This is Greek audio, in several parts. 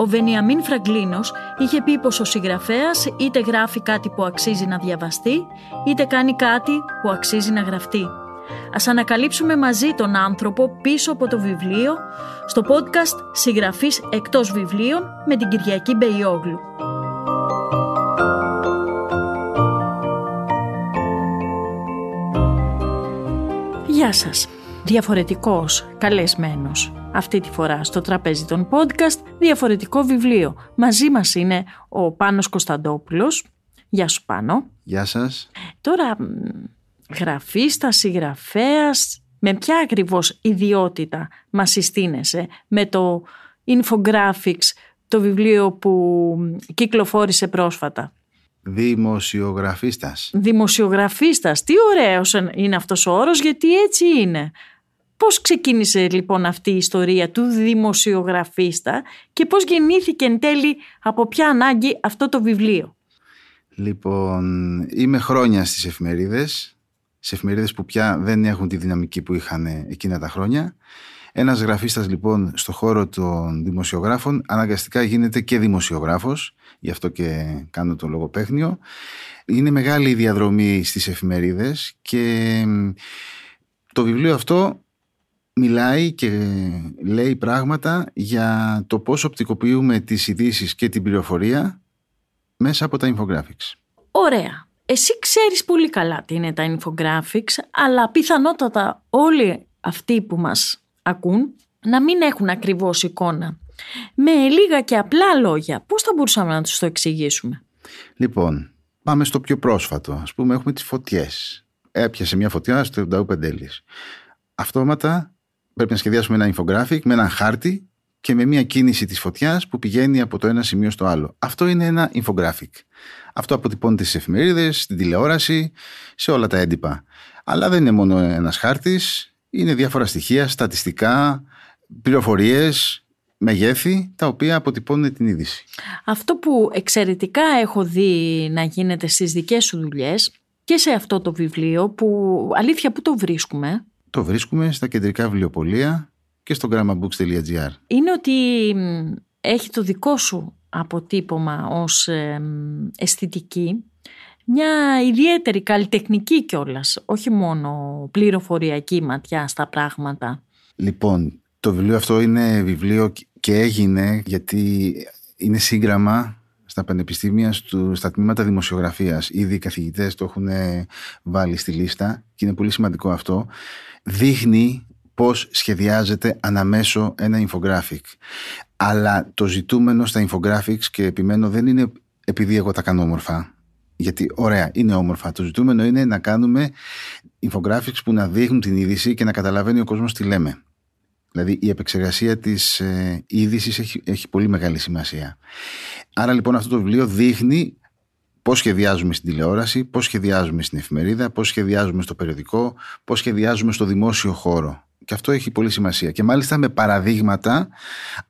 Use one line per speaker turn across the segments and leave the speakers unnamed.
Ο Βενιαμίν Φραγκλίνος είχε πει πως ο συγγραφέας είτε γράφει κάτι που αξίζει να διαβαστεί, είτε κάνει κάτι που αξίζει να γραφτεί. Ας ανακαλύψουμε μαζί τον άνθρωπο πίσω από το βιβλίο στο podcast «Συγγραφής εκτός βιβλίων» με την Κυριακή Μπεϊόγλου. Γεια σας. Διαφορετικός, καλεσμένος. Αυτή τη φορά στο τραπέζι των podcast, διαφορετικό βιβλίο. Μαζί μας είναι ο Πάνος Κωνσταντόπουλος. Γεια σου Πάνο.
Γεια σας.
Τώρα, γραφίστα, συγγραφέας, με ποια ακριβώς ιδιότητα μας συστήνεσαι με το Infographics, το βιβλίο που κυκλοφόρησε πρόσφατα;
Δημοσιογραφίστας.
Δημοσιογραφίστας. Τι ωραίος είναι αυτός ο όρος γιατί έτσι είναι. Πώς ξεκίνησε λοιπόν αυτή η ιστορία του δημοσιογραφίστα και πώς γεννήθηκε εν τέλει από ποια ανάγκη αυτό το βιβλίο;
Λοιπόν, είμαι χρόνια στις εφημερίδες, σε εφημερίδες που πια δεν έχουν τη δυναμική που είχαν εκείνα τα χρόνια. Ένας γραφίστας λοιπόν στο χώρο των δημοσιογράφων αναγκαστικά γίνεται και δημοσιογράφος, γι' αυτό και κάνω το λογοπαίχνιο. Είναι μεγάλη η διαδρομή στις εφημερίδες και το βιβλίο αυτό μιλάει και λέει πράγματα για το πώς οπτικοποιούμε τις ειδήσεις και την πληροφορία μέσα από τα infographics.
Ωραία. Εσύ ξέρεις πολύ καλά τι είναι τα infographics, αλλά πιθανότατα όλοι αυτοί που μας ακούν να μην έχουν ακριβώς εικόνα. Με λίγα και απλά λόγια, πώς θα μπορούσαμε να τους το εξηγήσουμε;
Λοιπόν, πάμε στο πιο πρόσφατο. Ας πούμε έχουμε τις φωτιές. Έπιασε μια φωτιά στο Νταού Πεντέλης. Αυτόματα πρέπει να σχεδιάσουμε ένα infographic με ένα χάρτη και με μια κίνηση της φωτιάς που πηγαίνει από το ένα σημείο στο άλλο. Αυτό είναι ένα infographic. Αυτό αποτυπώνεται στις εφημερίδες, στην τηλεόραση, σε όλα τα έντυπα. Αλλά δεν είναι μόνο ένας χάρτης, είναι διάφορα στοιχεία, στατιστικά, πληροφορίες, μεγέθη, τα οποία αποτυπώνουν την είδηση.
Αυτό που εξαιρετικά έχω δει να γίνεται στις δικές σου δουλειές και σε αυτό το βιβλίο που αλήθεια που το βρίσκουμε
το βρίσκουμε στα κεντρικά βιβλιοπολία και στο grammarbooks.gr.
Είναι ότι έχει το δικό σου αποτύπωμα ως αισθητική μια ιδιαίτερη καλλιτεχνική κιόλας, όχι μόνο πληροφοριακή ματιά στα πράγματα.
Λοιπόν, το βιβλίο αυτό είναι βιβλίο και έγινε γιατί είναι σύγγραμμα στα πανεπιστήμια, στα τμήματα δημοσιογραφίας. Ήδη οι καθηγητές το έχουν βάλει στη λίστα και είναι πολύ σημαντικό αυτό δείχνει πώς σχεδιάζεται αναμέσω ένα infographic. Αλλά το ζητούμενο στα infographics και επιμένω δεν είναι επειδή εγώ τα κάνω όμορφα. Γιατί ωραία, είναι όμορφα. Το ζητούμενο είναι να κάνουμε infographics που να δείχνουν την είδηση και να καταλαβαίνει ο κόσμος τι λέμε. Δηλαδή η επεξεργασία της ε, είδησης έχει, έχει πολύ μεγάλη σημασία. Άρα λοιπόν αυτό το βιβλίο δείχνει Πώς σχεδιάζουμε στην τηλεόραση, πώς σχεδιάζουμε στην εφημερίδα, πώς σχεδιάζουμε στο περιοδικό, πώς σχεδιάζουμε στο δημόσιο χώρο. Και αυτό έχει πολύ σημασία. Και μάλιστα με παραδείγματα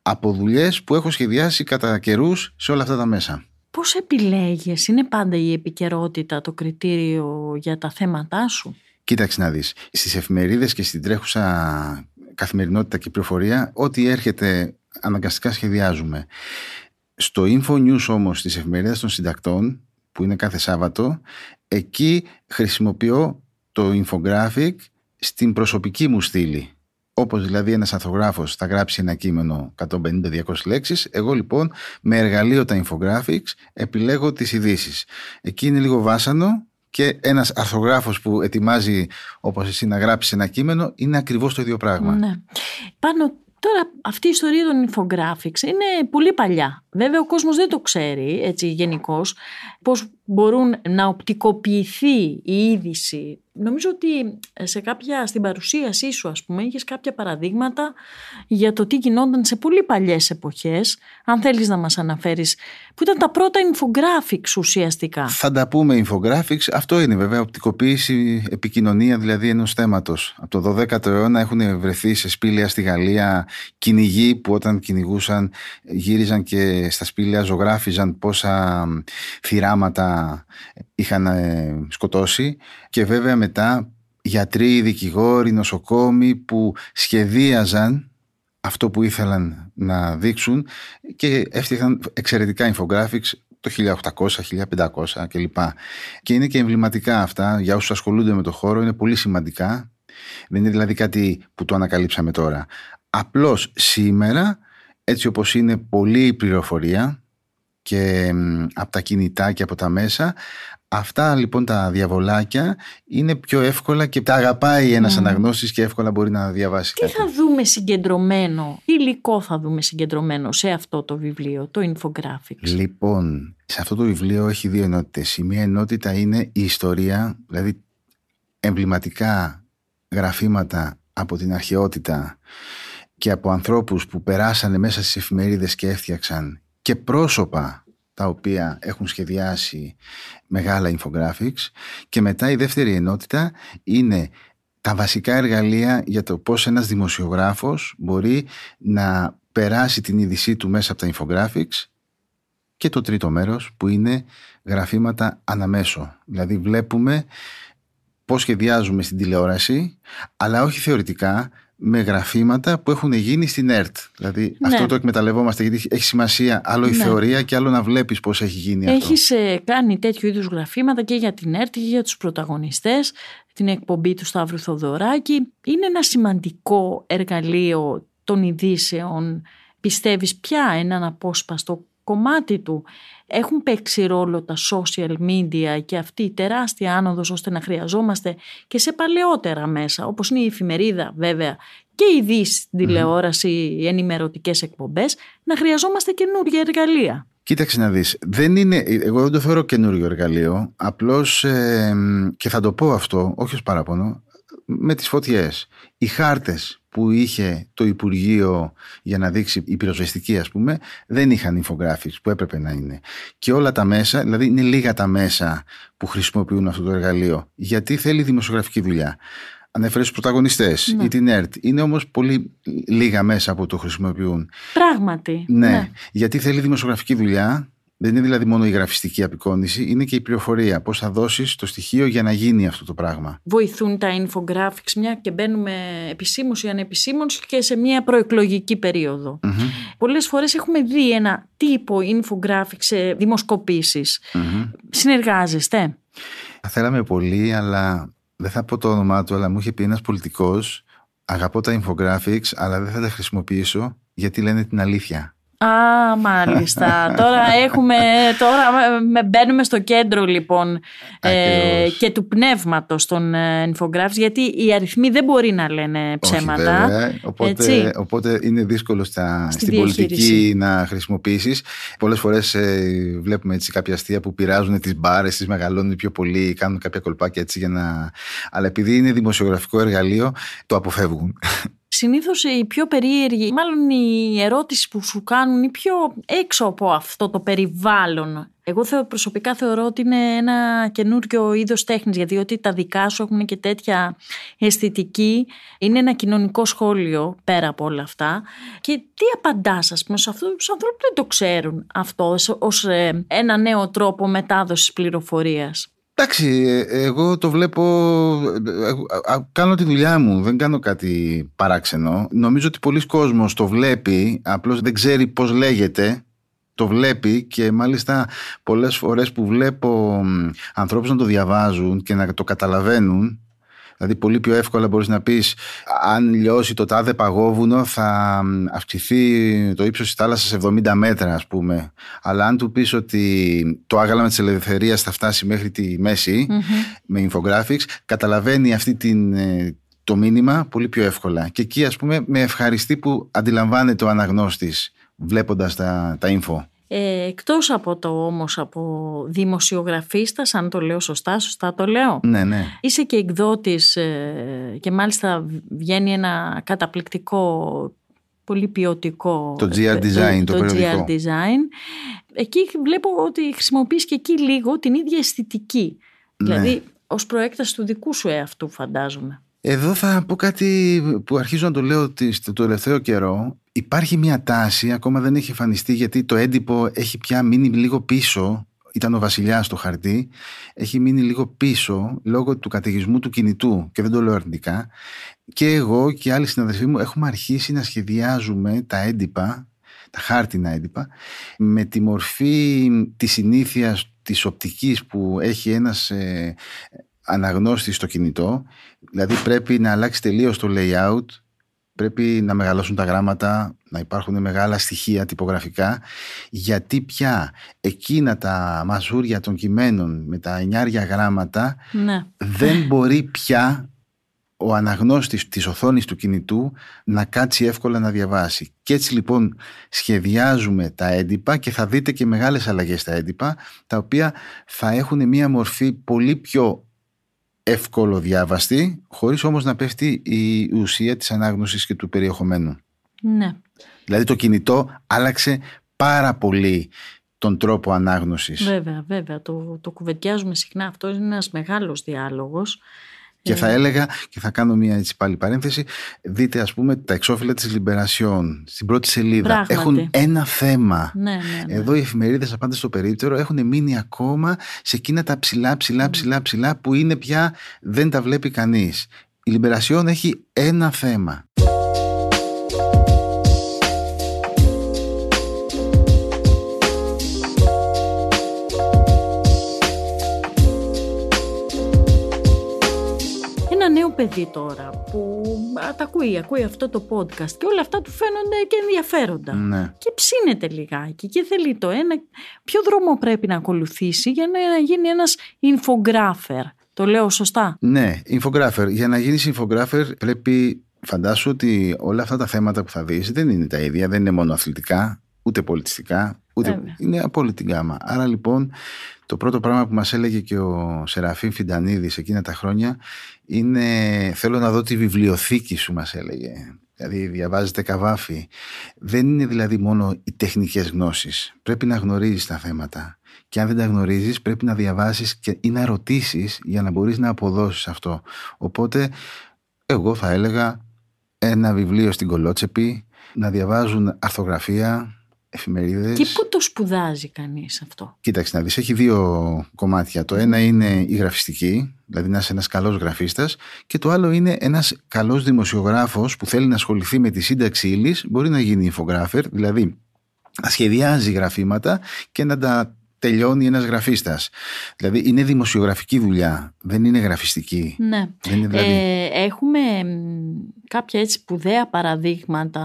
από δουλειές που έχω σχεδιάσει κατά καιρούς σε όλα αυτά τα μέσα.
Πώς επιλέγεις, είναι πάντα η επικαιρότητα το κριτήριο για τα θέματά σου;
Κοίταξε να δεις. Στις εφημερίδες και στην τρέχουσα καθημερινότητα και πληροφορία, ό,τι έρχεται αναγκαστικά σχεδιάζουμε. Στο Info News όμως της εφημερίδας των συντακτών που είναι κάθε Σάββατο, εκεί χρησιμοποιώ το infographic στην προσωπική μου στήλη. Όπως δηλαδή ένας ανθογράφος θα γράψει ένα κείμενο 150-200 λέξεις, εγώ λοιπόν με εργαλείο τα infographics επιλέγω τις ειδήσεις. Εκεί είναι λίγο βάσανο και ένας αρθογράφος που ετοιμάζει όπως εσύ να γράψει ένα κείμενο είναι ακριβώς το ίδιο πράγμα.
Ναι. Πάνω Τώρα αυτή η ιστορία των infographics είναι πολύ παλιά. Βέβαια ο κόσμος δεν το ξέρει έτσι γενικώς πώς μπορούν να οπτικοποιηθεί η είδηση. Νομίζω ότι σε κάποια, στην παρουσίασή σου ας πούμε είχες κάποια παραδείγματα για το τι γινόταν σε πολύ παλιές εποχές. Αν θέλεις να μας αναφέρεις που ήταν τα πρώτα infographics ουσιαστικά.
Θα τα πούμε infographics. Αυτό είναι βέβαια οπτικοποίηση, επικοινωνία δηλαδή ενός θέματος. Από το 12ο αιώνα έχουν βρεθεί σε σπήλαια στη Γαλλία κυνηγοί που όταν κυνηγούσαν γύριζαν και στα σπήλαια ζωγράφιζαν πόσα θυράματα είχαν ε, σκοτώσει και βέβαια μετά γιατροί, δικηγόροι, νοσοκόμοι που σχεδίαζαν αυτό που ήθελαν να δείξουν και έφτιαξαν εξαιρετικά infographics το 1800, 1500 κλπ. Και είναι και εμβληματικά αυτά για όσους ασχολούνται με το χώρο, είναι πολύ σημαντικά. Δεν είναι δηλαδή κάτι που το ανακαλύψαμε τώρα. Απλώς σήμερα, έτσι όπως είναι πολύ η πληροφορία και από τα κινητά και από τα μέσα, αυτά λοιπόν τα διαβολάκια είναι πιο εύκολα και τα αγαπάει ένας mm. αναγνώστης και εύκολα μπορεί να διαβάσει
Τι θα δούμε συγκεντρωμένο, τι υλικό θα δούμε συγκεντρωμένο σε αυτό το βιβλίο, το Infographics;
Λοιπόν, σε αυτό το βιβλίο έχει δύο ενότητες. Η μία ενότητα είναι η ιστορία, δηλαδή εμβληματικά γραφήματα από την αρχαιότητα και από ανθρώπους που περάσανε μέσα στις εφημερίδες και έφτιαξαν και πρόσωπα τα οποία έχουν σχεδιάσει μεγάλα infographics και μετά η δεύτερη ενότητα είναι τα βασικά εργαλεία για το πώς ένας δημοσιογράφος μπορεί να περάσει την είδησή του μέσα από τα infographics και το τρίτο μέρος που είναι γραφήματα αναμέσω. Δηλαδή βλέπουμε πώς σχεδιάζουμε στην τηλεόραση αλλά όχι θεωρητικά με γραφήματα που έχουν γίνει στην ΕΡΤ. Δηλαδή ναι. αυτό το εκμεταλλευόμαστε γιατί έχει σημασία άλλο η ναι. θεωρία και άλλο να βλέπεις πώς έχει γίνει
Έχεις αυτό. Έχεις ε, κάνει τέτοιου είδους γραφήματα και για την ΕΡΤ και για τους πρωταγωνιστές, την εκπομπή του Σταύρου Θοδωράκη. Είναι ένα σημαντικό εργαλείο των ειδήσεων. Πιστεύεις πια έναν απόσπαστο κομμάτι του έχουν παίξει ρόλο τα social media και αυτή η τεράστια άνοδος ώστε να χρειαζόμαστε και σε παλαιότερα μέσα όπως είναι η εφημερίδα βέβαια και η δύση τηλεόραση, οι ενημερωτικές εκπομπές να χρειαζόμαστε καινούργια εργαλεία.
Κοίταξε να δεις, δεν είναι, εγώ δεν το θεωρώ καινούριο εργαλείο, απλώς και θα το πω αυτό, όχι ως παράπονο, με τις φωτιές. Οι χάρτες που είχε το Υπουργείο για να δείξει η πυροσβεστική ας πούμε δεν είχαν infographics που έπρεπε να είναι και όλα τα μέσα, δηλαδή είναι λίγα τα μέσα που χρησιμοποιούν αυτό το εργαλείο γιατί θέλει δημοσιογραφική δουλειά Ανέφερε του πρωταγωνιστές ναι. ή την ΕΡΤ. Είναι όμως πολύ λίγα μέσα που το χρησιμοποιούν.
Πράγματι.
Ναι, ναι. γιατί θέλει δημοσιογραφική δουλειά δεν είναι δηλαδή μόνο η γραφιστική απεικόνηση, είναι και η πληροφορία. Πώς θα δώσεις το στοιχείο για να γίνει αυτό το πράγμα.
Βοηθούν τα infographics, μια και μπαίνουμε επισήμως ή ανεπισήμως και σε μια προεκλογική περίοδο. Mm-hmm. Πολλές φορές έχουμε δει ένα τύπο infographics σε δημοσκοπήσεις. Mm-hmm. Συνεργάζεστε;
Θα θέλαμε πολύ, αλλά δεν θα πω το όνομά του, αλλά μου είχε πει ένας πολιτικός. Αγαπώ τα infographics, αλλά δεν θα τα χρησιμοποιήσω γιατί λένε την αλήθεια.
Α, μάλιστα. τώρα έχουμε, τώρα μπαίνουμε στο κέντρο λοιπόν ε, και του πνεύματος των ε, infographics γιατί οι αριθμοί δεν μπορεί να λένε ψέματα.
Όχι, οπότε, οπότε είναι δύσκολο στα, στην πολιτική να χρησιμοποιήσεις. Πολλές φορές ε, βλέπουμε έτσι κάποια αστεία που πειράζουν τις μπάρες, τις μεγαλώνουν πιο πολύ, κάνουν κάποια κολπάκια έτσι για να... Αλλά επειδή είναι δημοσιογραφικό εργαλείο το αποφεύγουν.
Συνήθως η πιο περίεργη, μάλλον η ερώτηση που σου κάνουν η πιο έξω από αυτό το περιβάλλον. Εγώ προσωπικά θεωρώ ότι είναι ένα καινούριο είδος τέχνης, γιατί ότι τα δικά σου έχουν και τέτοια αισθητική. Είναι ένα κοινωνικό σχόλιο πέρα από όλα αυτά. Και τι απαντάς, ας πούμε, σε αυτούς τους ανθρώπους που δεν το ξέρουν αυτό ως ε, ένα νέο τρόπο μετάδοσης πληροφορίας;
Εντάξει, ε, εγώ το βλέπω, ε, ε, κάνω τη δουλειά μου, δεν κάνω κάτι παράξενο. Νομίζω ότι πολλοί κόσμος το βλέπει, απλώς δεν ξέρει πώς λέγεται, το βλέπει και μάλιστα πολλές φορές που βλέπω ανθρώπους να το διαβάζουν και να το καταλαβαίνουν, Δηλαδή πολύ πιο εύκολα μπορείς να πεις αν λιώσει το τάδε παγόβουνο θα αυξηθεί το ύψος της θάλασσας 70 μέτρα ας πούμε. Αλλά αν του πεις ότι το άγαλμα της ελευθερίας θα φτάσει μέχρι τη μεση με infographics καταλαβαίνει αυτή την, ε, το μήνυμα πολύ πιο εύκολα. Και εκεί, ας πούμε, με ευχαριστεί που αντιλαμβάνεται ο αναγνώστης βλέποντας τα, τα info.
Ε, εκτός από το όμως από δημοσιογραφίστας, αν το λέω σωστά, σωστά το λέω.
Ναι, ναι.
Είσαι και εκδότης ε, και μάλιστα βγαίνει ένα καταπληκτικό, πολύ ποιοτικό...
Το GR Design, το,
το,
περιοδικό.
GR Design. Εκεί βλέπω ότι χρησιμοποιείς και εκεί λίγο την ίδια αισθητική.
Ναι.
Δηλαδή, ως προέκταση του δικού σου εαυτού φαντάζομαι.
Εδώ θα πω κάτι που αρχίζω να το λέω το τελευταίο καιρό. Υπάρχει μια τάση, ακόμα δεν έχει εμφανιστεί γιατί το έντυπο έχει πια μείνει λίγο πίσω. Ήταν ο βασιλιάς στο χαρτί. Έχει μείνει λίγο πίσω λόγω του καταιγισμού του κινητού και δεν το λέω αρνητικά. Και εγώ και άλλοι συναδελφοί μου έχουμε αρχίσει να σχεδιάζουμε τα έντυπα, τα χάρτινα έντυπα, με τη μορφή της συνήθειας της οπτικής που έχει ένας ε, αναγνώστης στο κινητό. Δηλαδή πρέπει να αλλάξει τελείως το layout, πρέπει να μεγαλώσουν τα γράμματα, να υπάρχουν μεγάλα στοιχεία τυπογραφικά, γιατί πια εκείνα τα μαζούρια των κειμένων με τα εννιάρια γράμματα
Ναι.
δεν μπορεί πια ο αναγνώστης της οθόνης του κινητού να κάτσει εύκολα να διαβάσει. Και έτσι λοιπόν σχεδιάζουμε τα έντυπα και θα δείτε και μεγάλες αλλαγές στα έντυπα, τα οποία θα έχουν μία μορφή πολύ πιο εύκολο διάβαστη, χωρίς όμως να πέφτει η ουσία της ανάγνωσης και του περιεχομένου.
ναι.
Δηλαδή το κινητό άλλαξε πάρα πολύ τον τρόπο ανάγνωσης.
Βέβαια, βέβαια. Το, το κουβεντιάζουμε συχνά. Αυτό είναι ένας μεγάλος διάλογος.
Και
Ε,
θα έλεγα, και θα κάνω μια έτσι πάλι παρένθεση, δείτε ας πούμε τα εξώφυλλα της Λιμπερασιών στην πρώτη σελίδα.
Πράγματι.
Έχουν ένα θέμα.
Ναι, ναι, ναι.
Εδώ οι εφημερίδες απάντα στο περίπτερο έχουν μείνει ακόμα σε εκείνα τα ψηλά, ψηλά, ψηλά, ψηλά που είναι πια δεν τα βλέπει κανείς. Η Λιμπερασιόν έχει ένα θέμα.
Νέο παιδί τώρα που α, τα ακούει, ακούει αυτό το podcast και όλα αυτά του φαίνονται και ενδιαφέροντα.
Ναι.
Και ψήνεται λιγάκι και θέλει το ένα. Ποιο δρόμο πρέπει να ακολουθήσει για να γίνει ένας infographer; Το λέω σωστά;
Ναι, infographer. Για να γίνεις infographer πρέπει φαντάσου ότι όλα αυτά τα θέματα που θα δεις δεν είναι τα ίδια, δεν είναι μόνο αθλητικά, ούτε πολιτιστικά, ούτε
Βέβαια.
είναι από όλη την γάμα. Άρα λοιπόν το πρώτο πράγμα που μας έλεγε και ο Σεραφείμ Φιντανίδης εκείνα τα χρόνια είναι θέλω να δω τη βιβλιοθήκη σου μας έλεγε. Δηλαδή διαβάζετε καβάφι. Δεν είναι δηλαδή μόνο οι τεχνικές γνώσεις. Πρέπει να γνωρίζεις τα θέματα. Και αν δεν τα γνωρίζεις πρέπει να διαβάσεις και, ή να ρωτήσεις για να μπορείς να αποδώσεις αυτό. Οπότε εγώ θα έλεγα ένα βιβλίο στην κολότσεπη, να διαβάζουν αρθογραφία, εφημερίδες.
Και πού το σπουδάζει κανείς αυτό;
Κοίταξε να δεις, έχει δύο κομμάτια. Το ένα είναι η γραφιστική, δηλαδή να είσαι ένας καλός γραφίστας και το άλλο είναι ένας καλός δημοσιογράφος που θέλει να ασχοληθεί με τη σύνταξη ύλης, μπορεί να γίνει infographer, δηλαδή να σχεδιάζει γραφήματα και να τα τελειώνει ένας γραφίστας. Δηλαδή είναι δημοσιογραφική δουλειά, δεν είναι γραφιστική.
Ναι.
Δεν είναι δηλαδή...
Ε, έχουμε μ, κάποια έτσι σπουδαία παραδείγματα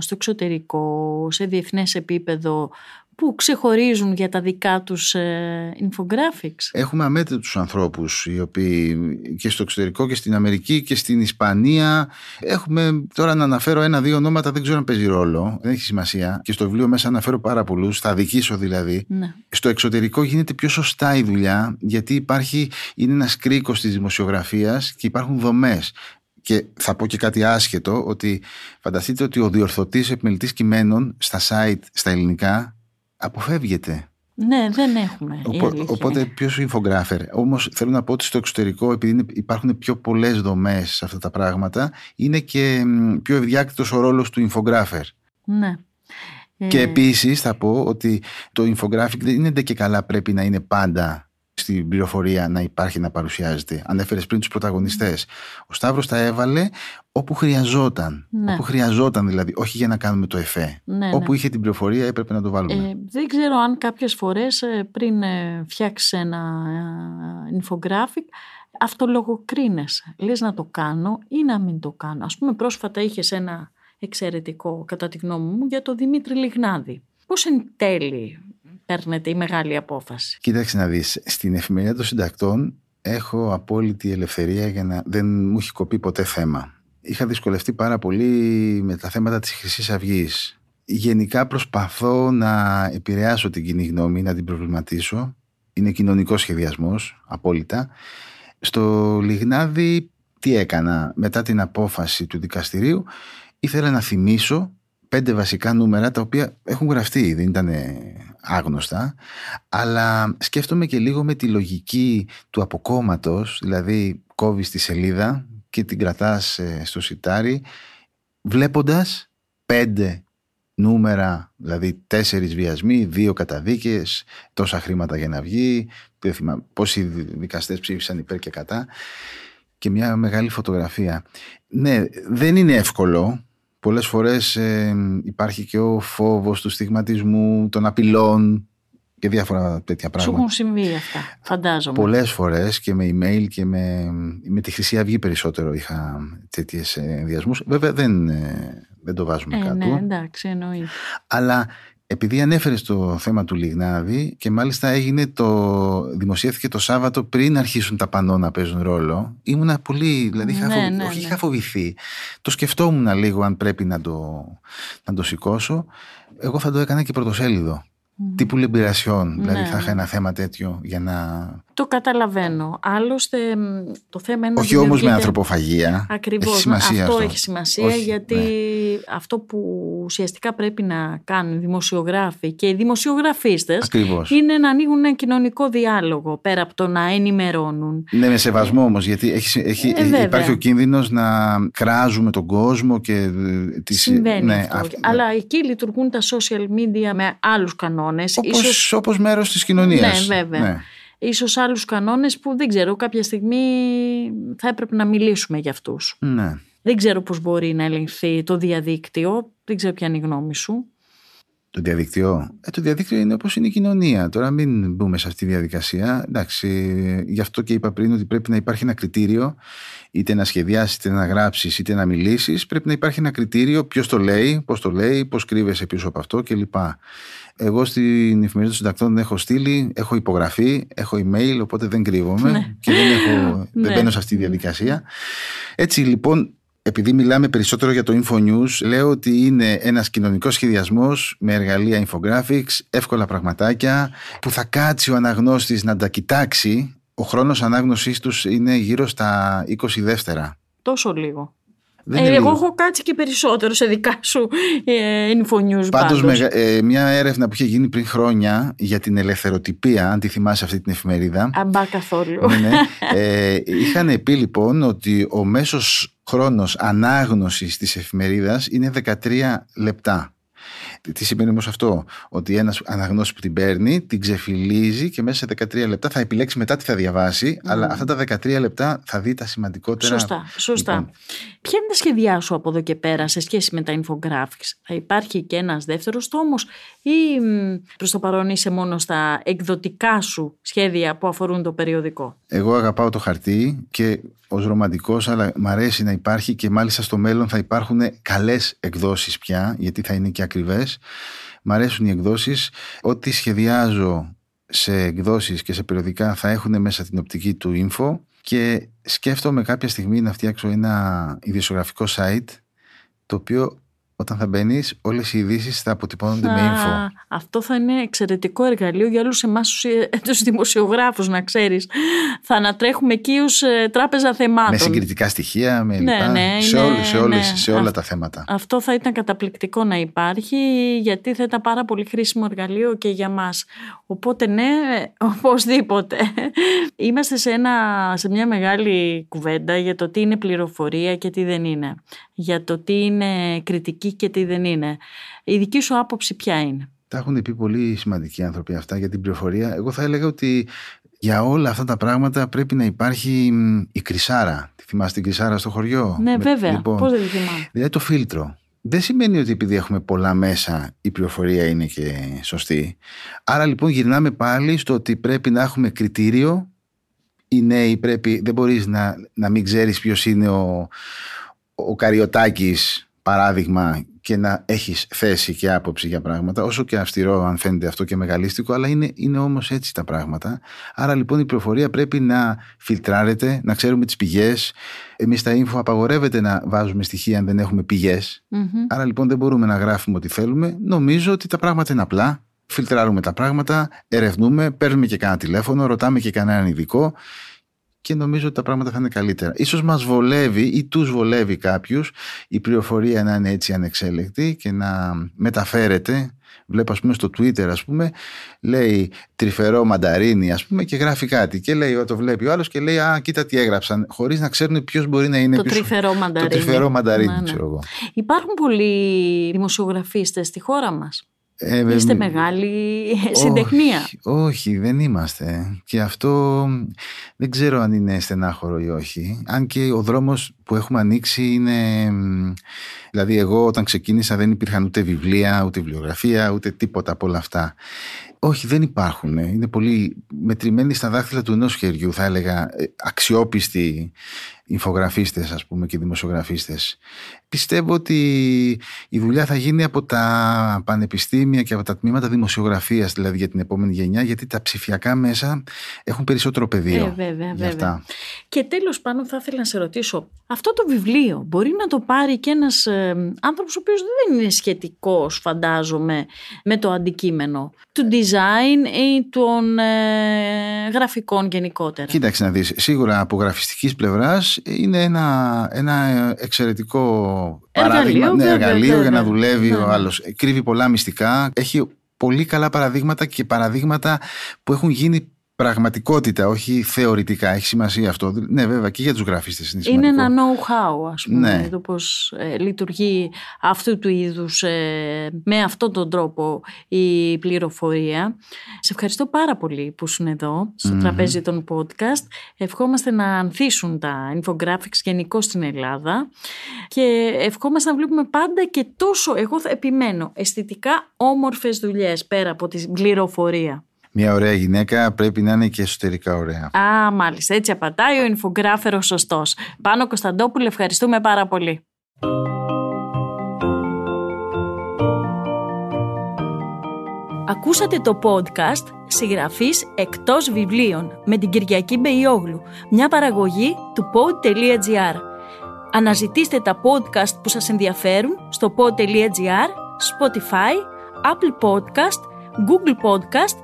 στο εξωτερικό, σε διεθνές επίπεδο που ξεχωρίζουν για τα δικά τους ε, infographics;
Έχουμε αμέτρητους ανθρώπους οι οποίοι και στο εξωτερικό και στην Αμερική και στην Ισπανία έχουμε τώρα να αναφέρω ένα-δύο ονόματα δεν ξέρω αν παίζει ρόλο δεν έχει σημασία και στο βιβλίο μέσα αναφέρω πάρα πολλούς θα αδικήσω δηλαδή
Ναι.
στο εξωτερικό γίνεται πιο σωστά η δουλειά γιατί υπάρχει, είναι ένας κρίκος της δημοσιογραφίας και υπάρχουν δομές και θα πω και κάτι άσχετο ότι φανταστείτε ότι ο διορθωτής επιμελητής κειμένων στα site στα ελληνικά αποφεύγεται
ναι, δεν έχουμε. η
Οπο-
αλήθεια
οπότε
είναι.
ποιος infographer; Όμως θέλω να πω ότι στο εξωτερικό, επειδή είναι- υπάρχουν πιο πολλές δομές σε αυτά τα πράγματα, είναι και μ, πιο ευδιάκτητος ο ρόλος του infographer.
Ναι.
Και
Ε,
επίσης θα πω ότι το infographic δεν είναι ντε και καλά πρέπει να είναι πάντα στην πληροφορία να υπάρχει να παρουσιάζεται. Ανέφερες πριν τους πρωταγωνιστές. Ο Σταύρος τα έβαλε όπου χρειαζόταν.
Ναι.
Όπου χρειαζόταν δηλαδή, όχι για να κάνουμε το εφέ.
ναι,
Όπου
ναι.
είχε την πληροφορία έπρεπε να το βάλουμε.
Ε, δεν ξέρω αν κάποιες φορές ε, πριν ε, φτιάξεις ένα ε, infographic αυτολογοκρίνεσαι. Λες να το κάνω ή να μην το κάνω. Ας πούμε πρόσφατα είχες ένα εξαιρετικό κατά τη γνώμη μου για το Δημήτρη Λιγνάδη. Πώς εν τέλει παίρνετε η μεγάλη απόφαση.
Κοίταξε να δεις, στην εφημερίδα των συντακτών έχω απόλυτη ελευθερία για να δεν μου έχει κοπεί ποτέ θέμα. Είχα δυσκολευτεί πάρα πολύ με τα θέματα της χρυσής αυγής. Γενικά προσπαθώ να επηρεάσω την κοινή γνώμη, να την προβληματίσω. Είναι κοινωνικός σχεδιασμός, απόλυτα. Στο Λιγνάδι τι έκανα μετά την απόφαση του δικαστηρίου ήθελα να θυμίσω πέντε βασικά νούμερα τα οποία έχουν γραφτεί, δεν ήταν άγνωστα αλλά σκέφτομαι και λίγο με τη λογική του αποκόμματος δηλαδή κόβεις τη σελίδα και την κρατάς ε, στο σιτάρι βλέποντας πέντε νούμερα, δηλαδή τέσσερις βιασμοί, δύο καταδίκες, τόσα χρήματα για να βγει, πόσοι δικαστές ψήφισαν υπέρ και κατά και μια μεγάλη φωτογραφία. Ναι, δεν είναι εύκολο. Πολλές φορές ε, υπάρχει και ο φόβος του στιγματισμού, των απειλών και διάφορα τέτοια πράγματα.
Σου έχουν συμβεί αυτά, φαντάζομαι.
Πολλές φορές και με email και με, με τη Χρυσή Αυγή περισσότερο είχα τέτοιες ενδιασμούς. Βέβαια δεν, ε, δεν το βάζουμε
ε,
κάτω.
Ναι, εντάξει, εννοείται.
Αλλά επειδή ανέφερες το θέμα του Λιγνάδη και μάλιστα έγινε το, δημοσιεύθηκε το Σάββατο πριν αρχίσουν τα πανό να παίζουν ρόλο, ήμουνα πολύ, δηλαδή είχα,
Ναι, ναι,
όχι
ναι.
είχα φοβηθεί. Το σκεφτόμουν λίγο αν πρέπει να το, να το σηκώσω. Εγώ θα το έκανα και πρωτοσέλιδο. Τύπου Λεμπειρασιόν. Δηλαδή
Ναι,
θα είχα
ναι.
ένα θέμα τέτοιο για να.
Το καταλαβαίνω. Άλλωστε, μ, το θέμα είναι
Όχι
να
όμως με
δημιουργείται-
ανθρωποφαγία.
Ακριβώς.
Έχει σημασία
αυτό,
αυτό.
έχει σημασία
Όχι,
γιατί
ναι.
αυτό που ουσιαστικά πρέπει να κάνουν οι δημοσιογράφοι και οι δημοσιογραφίστες
Ακριβώς.
είναι να ανοίγουν ένα κοινωνικό διάλογο πέρα από το να ενημερώνουν.
Ναι, με σεβασμό όμως, γιατί έχει, έχει,
Ε, βέβαια.
υπάρχει ο κίνδυνος να κράζουμε τον κόσμο και. ε, τις-
Συμβαίνει
ναι,
αυτό.
αυ-
Αλλά εκεί λειτουργούν τα social media με άλλους κανόνες.
Όπως,
Ίσως,
όπως μέρος της κοινωνίας.
Ναι, βέβαια. Ίσως άλλους κανόνες που δεν ξέρω κάποια στιγμή θα έπρεπε να μιλήσουμε για αυτούς.
Ναι.
Δεν ξέρω πώς μπορεί να ελεγχθεί το διαδίκτυο. Δεν ξέρω ποια είναι η γνώμη σου.
Το διαδικτυό. Ε, το διαδίκτυο είναι όπως είναι η κοινωνία. Τώρα μην μπούμε σε αυτή τη διαδικασία. Εντάξει, γι' αυτό και είπα πριν ότι πρέπει να υπάρχει ένα κριτήριο είτε να σχεδιάσεις, είτε να γράψεις, είτε να μιλήσεις. Πρέπει να υπάρχει ένα κριτήριο ποιος το λέει, πώς το λέει, πώς κρύβεσαι πίσω από αυτό κλπ. Εγώ στην εφημερίδα των συντακτών έχω στείλει, έχω υπογραφεί, έχω email, οπότε δεν κρύβομαι
Ναι.
και δεν, έχω, δεν
Ναι.
μπαίνω σε αυτή τη διαδικασία. Έτσι λοιπόν, επειδή μιλάμε περισσότερο για το InfoNews, λέω ότι είναι ένας κοινωνικός σχεδιασμός με εργαλεία infographics, εύκολα πραγματάκια, που θα κάτσει ο αναγνώστης να τα κοιτάξει. Ο χρόνος ανάγνωσής τους είναι γύρω στα 20 δεύτερα.
Τόσο λίγο.
Δεν
Ε,
είναι
εγώ
λίγο.
έχω κάτσει και περισσότερο σε δικά σου ε, infonews
Πάντως,
πάντως.
μεγα- ε, μια έρευνα που είχε γίνει πριν χρόνια για την ελευθεροτυπία, αν τη θυμάσαι αυτή την εφημερίδα,
Αμπά καθόλου.
ναι, ναι. Ε, είχαν πει λοιπόν ότι ο μέσος χρόνος ανάγνωσης της εφημερίδας είναι 13 λεπτά. Τι σημαίνει όμως αυτό, ότι ένας αναγνώστης που την παίρνει, την ξεφυλίζει και μέσα σε 13 λεπτά θα επιλέξει μετά τι θα διαβάσει, αλλά αυτά τα 13 λεπτά θα δει τα σημαντικότερα.
Σωστά, σωστά.
Λοιπόν,
Ποια είναι τα σχέδιά σου από εδώ και πέρα σε σχέση με τα infographics; Θα υπάρχει και ένας δεύτερος τόμος ή μ, προς το παρόν είσαι μόνο στα εκδοτικά σου σχέδια που αφορούν το περιοδικό;
Εγώ αγαπάω το χαρτί και ως ρομαντικός αλλά μ' αρέσει να υπάρχει και μάλιστα στο μέλλον θα υπάρχουν καλές εκδόσεις πια γιατί θα είναι και ακριβές. Μ' αρέσουν οι εκδόσεις. Ό,τι σχεδιάζω σε εκδόσεις και σε περιοδικά θα έχουν μέσα την οπτική του info και σκέφτομαι κάποια στιγμή να φτιάξω ένα ιδιοσιογραφικό site το οποίο όταν θα μπαίνεις, όλες οι ειδήσεις θα αποτυπώνονται με info.
Α, αυτό θα είναι εξαιρετικό εργαλείο για όλους εμάς τους, ε, τους δημοσιογράφους να ξέρεις. Θα ανατρέχουμε εκεί ως ε, τράπεζα θεμάτων.
Με συγκριτικά στοιχεία, με
Ναι,
λοιπά,
ναι,
σε,
είναι-
όλες, σε, όλες,
ναι.
σε όλα
Αυτό-
τα θέματα.
Αυτό θα ήταν καταπληκτικό να υπάρχει γιατί θα ήταν πάρα πολύ χρήσιμο εργαλείο και για μας. Οπότε ναι, οπωσδήποτε. Είμαστε σε, ένα, σε μια μεγάλη κουβέντα για το τι είναι πληροφορία και τι δεν είναι. Για το τι είναι κριτική και τι δεν είναι. Η δική σου άποψη ποια είναι;
Τα έχουν πει πολύ σημαντικοί άνθρωποι αυτά για την πληροφορία. Εγώ θα έλεγα ότι για όλα αυτά τα πράγματα πρέπει να υπάρχει μ, η κρυσάρα. Τη θυμάστε την κρυσάρα στο χωριό;
Ναι,
Με-
βέβαια.
λοιπόν,
Πώς δεν τη θυμάμαι;
Δηλαδή το φίλτρο. Δεν σημαίνει ότι επειδή έχουμε πολλά μέσα η πληροφορία είναι και σωστή. Άρα λοιπόν γυρνάμε πάλι στο ότι πρέπει να έχουμε κριτήριο. Οι νέοι πρέπει, δεν μπορείς να, να μην ξέρεις ποιος είναι ο, ο Καριωτάκης παράδειγμα και να έχεις θέση και άποψη για πράγματα, όσο και αυστηρό αν φαίνεται αυτό και μεγαλίστικο, αλλά είναι, είναι όμως έτσι τα πράγματα. Άρα λοιπόν η πληροφορία πρέπει να φιλτράρεται, να ξέρουμε τις πηγές. Εμείς στα info απαγορεύεται να βάζουμε στοιχεία αν δεν έχουμε Άρα λοιπόν δεν μπορούμε να γράφουμε ό,τι θέλουμε. Νομίζω ότι τα πράγματα είναι απλά. Φιλτράρουμε τα πράγματα, ερευνούμε, παίρνουμε και κανένα τηλέφωνο, ρωτάμε και κανέναν ειδικό και νομίζω ότι τα πράγματα θα είναι καλύτερα. Ίσως μας βολεύει ή τους βολεύει κάποιους η πληροφορία να είναι έτσι ανεξέλεκτη και να μεταφέρεται. Βλέπω ας πούμε στο Twitter ας πούμε λέει τρυφερό μανταρίνι ας πούμε και γράφει κάτι και λέει το βλέπει ο άλλος και λέει α κοίτα τι έγραψαν χωρίς να ξέρουν ποιος μπορεί να είναι
το
πίσω.
τρυφερό μανταρίνι.
Το τρυφερό μανταρίνι ναι, ναι. ξέρω εγώ.
Υπάρχουν πολλοί δημοσιογραφίστες στη χώρα μας. Ε, Είστε μεγάλη συντεχνία.
Όχι, όχι, δεν είμαστε. Και αυτό δεν ξέρω αν είναι στενάχωρο ή όχι. Αν και ο δρόμος που έχουμε ανοίξει είναι... Δηλαδή εγώ όταν ξεκίνησα δεν υπήρχαν ούτε βιβλία, ούτε βιβλιογραφία, ούτε τίποτα από όλα αυτά. Όχι, δεν υπάρχουν. Είναι πολύ μετρημένοι στα δάχτυλα του ενός χεριού, θα έλεγα, ε, αξιόπιστοι infografίστες ας πούμε και δημοσιογραφίστες. Πιστεύω ότι η δουλειά θα γίνει από τα πανεπιστήμια και από τα τμήματα δημοσιογραφίας δηλαδή για την επόμενη γενιά γιατί τα ψηφιακά μέσα έχουν περισσότερο πεδίο.
Ε, βέβαια, βέβαια. Και τέλος πάνω θα ήθελα να σε ρωτήσω αυτό το βιβλίο μπορεί να το πάρει και ένας ε, άνθρωπος ο οποίος δεν είναι σχετικός φαντάζομαι με το αντικείμενο του design ή των ε, γραφικών γενικότερα;
Κοίταξε να δεις, σίγουρα από γραφιστικής πλευράς είναι ένα, ένα εξαιρετικό παράδειγμα, εργαλείο, ναι, εργαλείο για να δουλεύει ναι, ο ναι. άλλος. Κρύβει πολλά μυστικά, έχει πολύ καλά παραδείγματα και παραδείγματα που έχουν γίνει πραγματικότητα, όχι θεωρητικά. Έχει σημασία αυτό. Ναι, βέβαια, και για τους γραφίστες είναι
σημαντικό. Είναι ένα know-how, ας πούμε, ναι. το πώς ε, λειτουργεί αυτού του είδους ε, με αυτόν τον τρόπο η πληροφορία. Σε ευχαριστώ πάρα πολύ που ήσουν εδώ, στο τραπέζι των podcast. Ευχόμαστε να ανθίσουν τα infographics γενικώ στην Ελλάδα και ευχόμαστε να βλέπουμε πάντα και τόσο, εγώ θα επιμένω, αισθητικά όμορφες δουλειές πέρα από την πληροφορία.
Μια ωραία γυναίκα πρέπει να είναι και εσωτερικά ωραία.
Α, μάλιστα. Έτσι απαντάει ο инφογράφερο σωστός. Πάνο Κωνσταντόπουλο, ευχαριστούμε πάρα πολύ. Ακούσατε το podcast «Συγγραφής εκτός βιβλίων» με την Κυριακή Μπεϊόγλου, μια παραγωγή του pod.gr. Αναζητήστε τα podcast που σας ενδιαφέρουν στο pod.gr, Spotify, Apple Podcast, Google Podcast